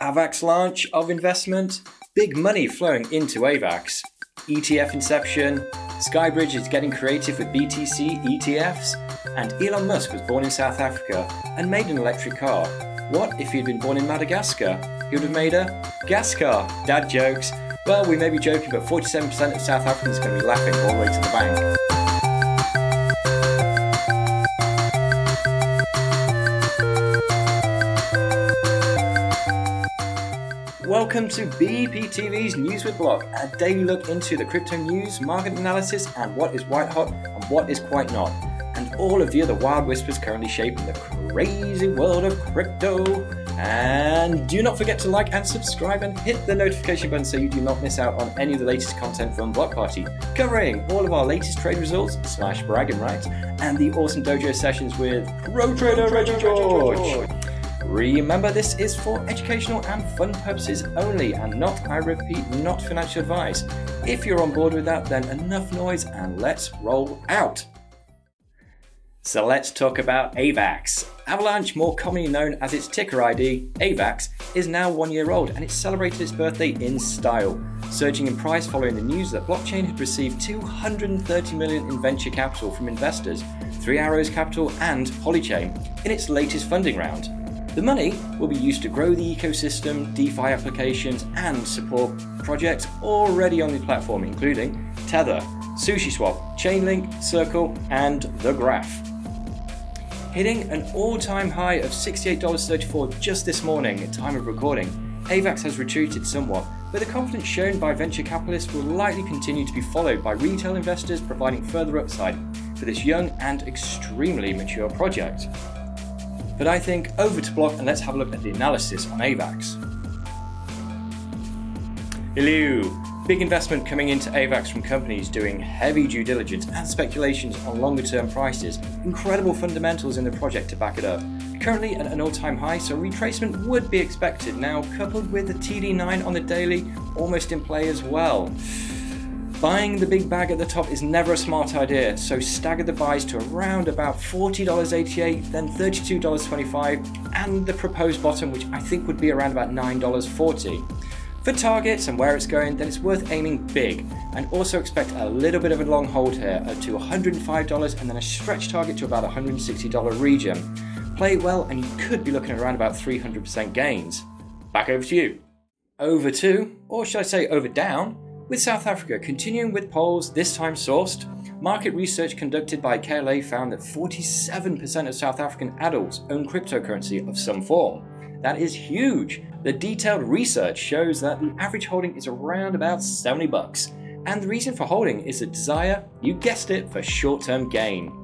AVAX launch of investment, big money flowing into AVAX, ETF inception, Skybridge is getting creative with BTC ETFs, and Elon Musk was born in South Africa and made an electric car. What if he'd been born in Madagascar? He would have made a gas car. Dad jokes. Well, we may be joking, but 47% of South Africans are going to be laughing all the way to the bank. Welcome to BPTV's News with Block, a daily look into the crypto news, market analysis, and what is white hot and what is quite not, and all of the other wild whispers currently shaping the crazy world of crypto. And do not forget to like and subscribe and hit the notification button so you do not miss out on any of the latest content from Block Party, covering all of our latest trade results slash bragging rights, and the awesome dojo sessions with Pro Trader Reggie George. Remember, this is for educational and fun purposes only, and not, I repeat, not financial advice. If you're on board with that, then enough noise and let's roll out. So let's talk about AVAX. Avalanche, more commonly known as its ticker ID, AVAX, is now one year old and it celebrated its birthday in style, surging in price following the news that blockchain had received 230 million in venture capital from investors, Three Arrows Capital and Polychain, in its latest funding round. The money will be used to grow the ecosystem, DeFi applications, and support projects already on the platform, including Tether, SushiSwap, Chainlink, Circle, and The Graph. Hitting an all time high of $68.34 just this morning at time of recording, AVAX has retreated somewhat, but the confidence shown by venture capitalists will likely continue to be followed by retail investors providing further upside for this young and extremely mature project. But I think over to Block and let's have a look at the analysis on AVAX. Hello! Big investment coming into AVAX from companies doing heavy due diligence and speculations on longer term prices. Incredible fundamentals in the project to back it up. Currently at an all time high, so retracement would be expected now, coupled with the TD9 on the daily almost in play as well. Buying the big bag at the top is never a smart idea, so stagger the buys to around about $40.88, then $32.25, and the proposed bottom, which I think would be around about $9.40. For targets and where it's going, then it's worth aiming big, and also expect a little bit of a long hold here up to $105 and then a stretch target to about $160 region. Play it well, and you could be looking at around about 300% gains. Back over to you. Over to, or should I say over down, with South Africa continuing with polls, this time sourced, market research conducted by KLA found that 47% of South African adults own cryptocurrency of some form. That is huge. The detailed research shows that the average holding is around about 70 bucks, and the reason for holding is a desire, you guessed it, for short-term gain.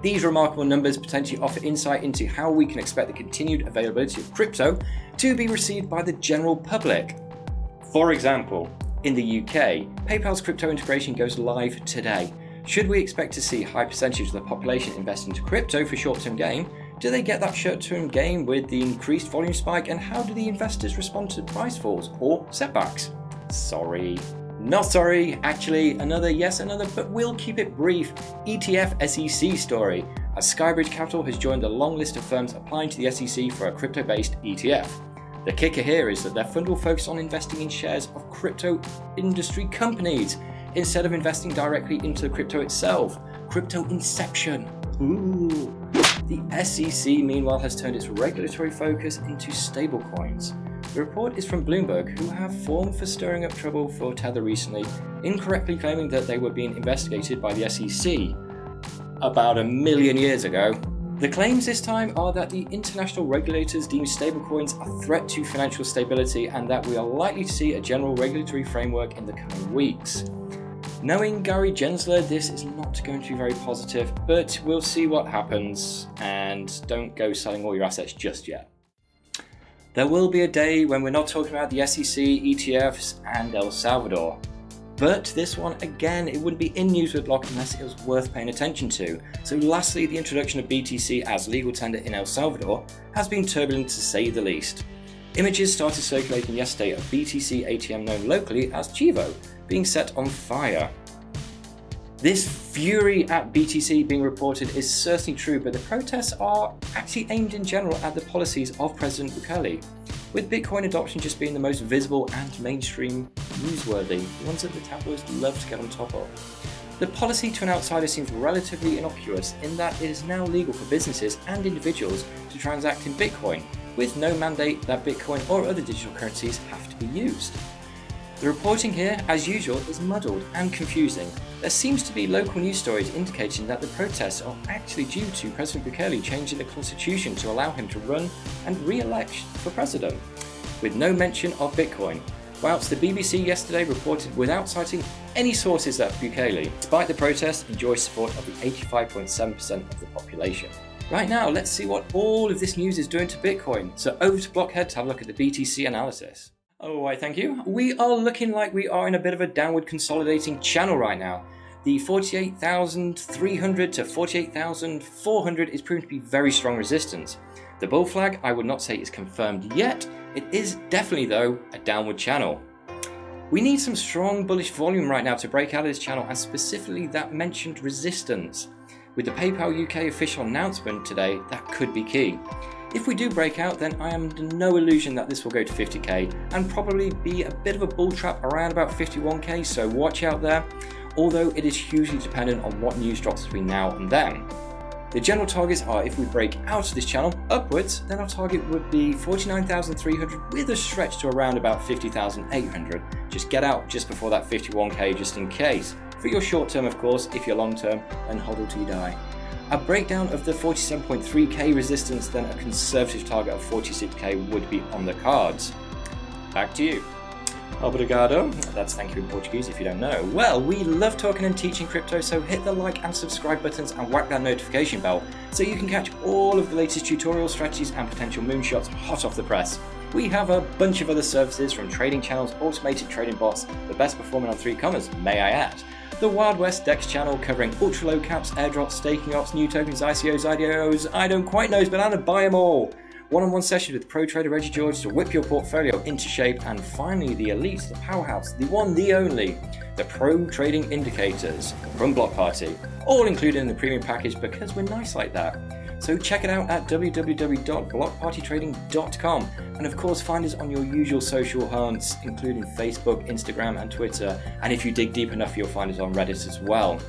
These remarkable numbers potentially offer insight into how we can expect the continued availability of crypto to be received by the general public. For example, in the UK, PayPal's crypto integration goes live today. Should we expect to see high percentage of the population invest into crypto for short-term gain? Do they get that short-term gain with the increased volume spike and how do the investors respond to price falls or setbacks? Sorry. Not sorry, actually, another yes, another, but we'll keep it brief ETF SEC story, as Skybridge Capital has joined the long list of firms applying to the SEC for a crypto based ETF. The kicker here is that their fund will focus on investing in shares of crypto industry companies instead of investing directly into crypto itself. Crypto inception. Ooh. The SEC, meanwhile, has turned its regulatory focus into stablecoins. The report is from Bloomberg, who have formed for stirring up trouble for Tether recently, incorrectly claiming that they were being investigated by the SEC about a million years ago the claims this time are that the international regulators deem stablecoins a threat to financial stability and that we are likely to see a general regulatory framework in the coming weeks. Knowing Gary Gensler, this is not going to be very positive, but we'll see what happens and don't go selling all your assets just yet. There will be a day when we're not talking about the SEC, ETFs, and El Salvador. But this one, again, it wouldn't be in news with Block unless it was worth paying attention to. So, lastly, the introduction of BTC as legal tender in El Salvador has been turbulent to say the least. Images started circulating yesterday of BTC ATM known locally as Chivo being set on fire. This fury at BTC being reported is certainly true, but the protests are actually aimed in general at the policies of President Bukele. with Bitcoin adoption just being the most visible and mainstream newsworthy, ones that the tabloids love to get on top of. The policy to an outsider seems relatively innocuous in that it is now legal for businesses and individuals to transact in Bitcoin, with no mandate that Bitcoin or other digital currencies have to be used. The reporting here, as usual, is muddled and confusing. There seems to be local news stories indicating that the protests are actually due to President Bukele changing the constitution to allow him to run and re-elect for president, with no mention of Bitcoin. Whilst the BBC yesterday reported without citing any sources that Bukele, despite the protests, enjoys support of the 85.7% of the population. Right now, let's see what all of this news is doing to Bitcoin. So over to Blockhead to have a look at the BTC analysis. Oh, why, thank you. We are looking like we are in a bit of a downward consolidating channel right now. The 48,300 to 48,400 is proving to be very strong resistance. The bull flag, I would not say is confirmed yet. It is definitely, though, a downward channel. We need some strong bullish volume right now to break out of this channel and specifically that mentioned resistance. With the PayPal UK official announcement today, that could be key. If we do break out, then I am under no illusion that this will go to 50k and probably be a bit of a bull trap around about 51k, so watch out there, although it is hugely dependent on what news drops between now and then. The general targets are if we break out of this channel upwards, then our target would be 49,300 with a stretch to around about 50,800. Just get out just before that 51k just in case. For your short term, of course, if you're long term, then hodl till you die. A breakdown of the 47.3k resistance, then a conservative target of 46k would be on the cards. Back to you. Obrigado. That's thank you in Portuguese if you don't know. Well, we love talking and teaching crypto, so hit the like and subscribe buttons and whack that notification bell so you can catch all of the latest tutorial strategies and potential moonshots hot off the press. We have a bunch of other services from trading channels, automated trading bots, the best performing on 3Commas, may I add. The Wild West Dex channel covering ultra low caps, airdrops, staking ops, new tokens, ICOs, IDOs, I don't quite know, but I'm gonna buy them all one-on-one sessions with pro trader Reggie George to whip your portfolio into shape, and finally the elite, the powerhouse, the one, the only, the pro trading indicators from Block Party, all included in the premium package because we're nice like that. So check it out at www.blockpartytrading.com and of course find us on your usual social hunts including Facebook, Instagram and Twitter and if you dig deep enough you'll find us on Reddit as well.